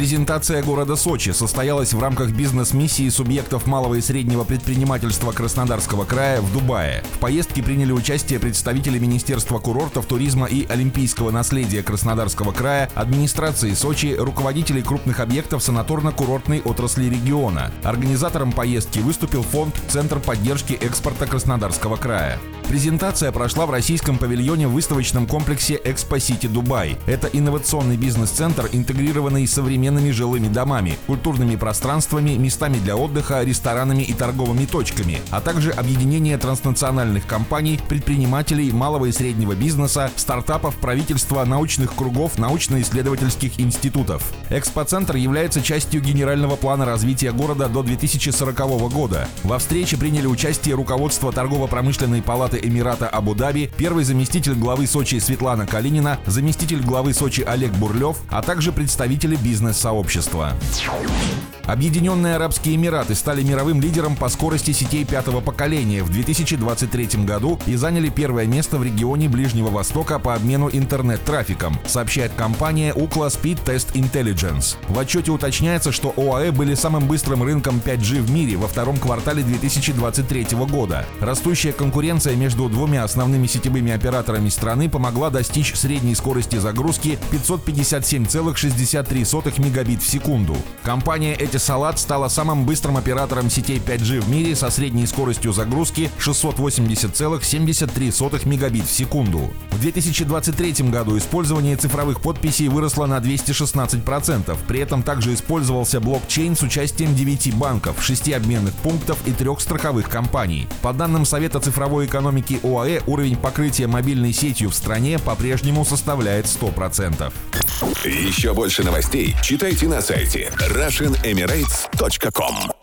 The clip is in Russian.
Презентация города Сочи состоялась в рамках бизнес-миссии субъектов малого и среднего предпринимательства Краснодарского края в Дубае. В поездке приняли участие представители Министерства курортов, туризма и олимпийского наследия Краснодарского края, администрации Сочи, руководителей крупных объектов санаторно-курортной отрасли региона. Организатором поездки выступил фонд «Центр поддержки экспорта Краснодарского края». Презентация прошла в российском павильоне в выставочном комплексе Экспо Сити Дубай. Это инновационный бизнес-центр, интегрированный с современными жилыми домами, культурными пространствами, местами для отдыха, ресторанами и торговыми точками, а также объединение транснациональных компаний, предпринимателей, малого и среднего бизнеса, стартапов, правительства, научных кругов, научно-исследовательских институтов. Экспоцентр является частью генерального плана развития города до 2040 года. Во встрече приняли участие руководство торгово-промышленной палаты Эмирата Абу-Даби, первый заместитель главы Сочи Светлана Калинина, заместитель главы Сочи Олег Бурлев, а также представители бизнес-сообщества. Объединенные Арабские Эмираты стали мировым лидером по скорости сетей пятого поколения в 2023 году и заняли первое место в регионе Ближнего Востока по обмену интернет-трафиком, сообщает компания Ookla Speed Test Intelligence. В отчете уточняется, что ОАЭ были самым быстрым рынком 5G в мире во втором квартале 2023 года. Растущая конкуренция между двумя основными сетевыми операторами страны помогла достичь средней скорости загрузки 557,63 мегабит в секунду. Компания Etisalat стала самым быстрым оператором сетей 5G в мире со средней скоростью загрузки 680,73 мегабит в секунду. В 2023 году использование цифровых подписей выросло на 216%. При этом также использовался блокчейн с участием 9 банков, 6 обменных пунктов и 3 страховых компаний. По данным Совета цифровой экономики ОАЭ, уровень покрытия мобильной сетью в стране по-прежнему составляет 100%. Еще больше новостей читайте на сайте RussianEmirates.com emirates.com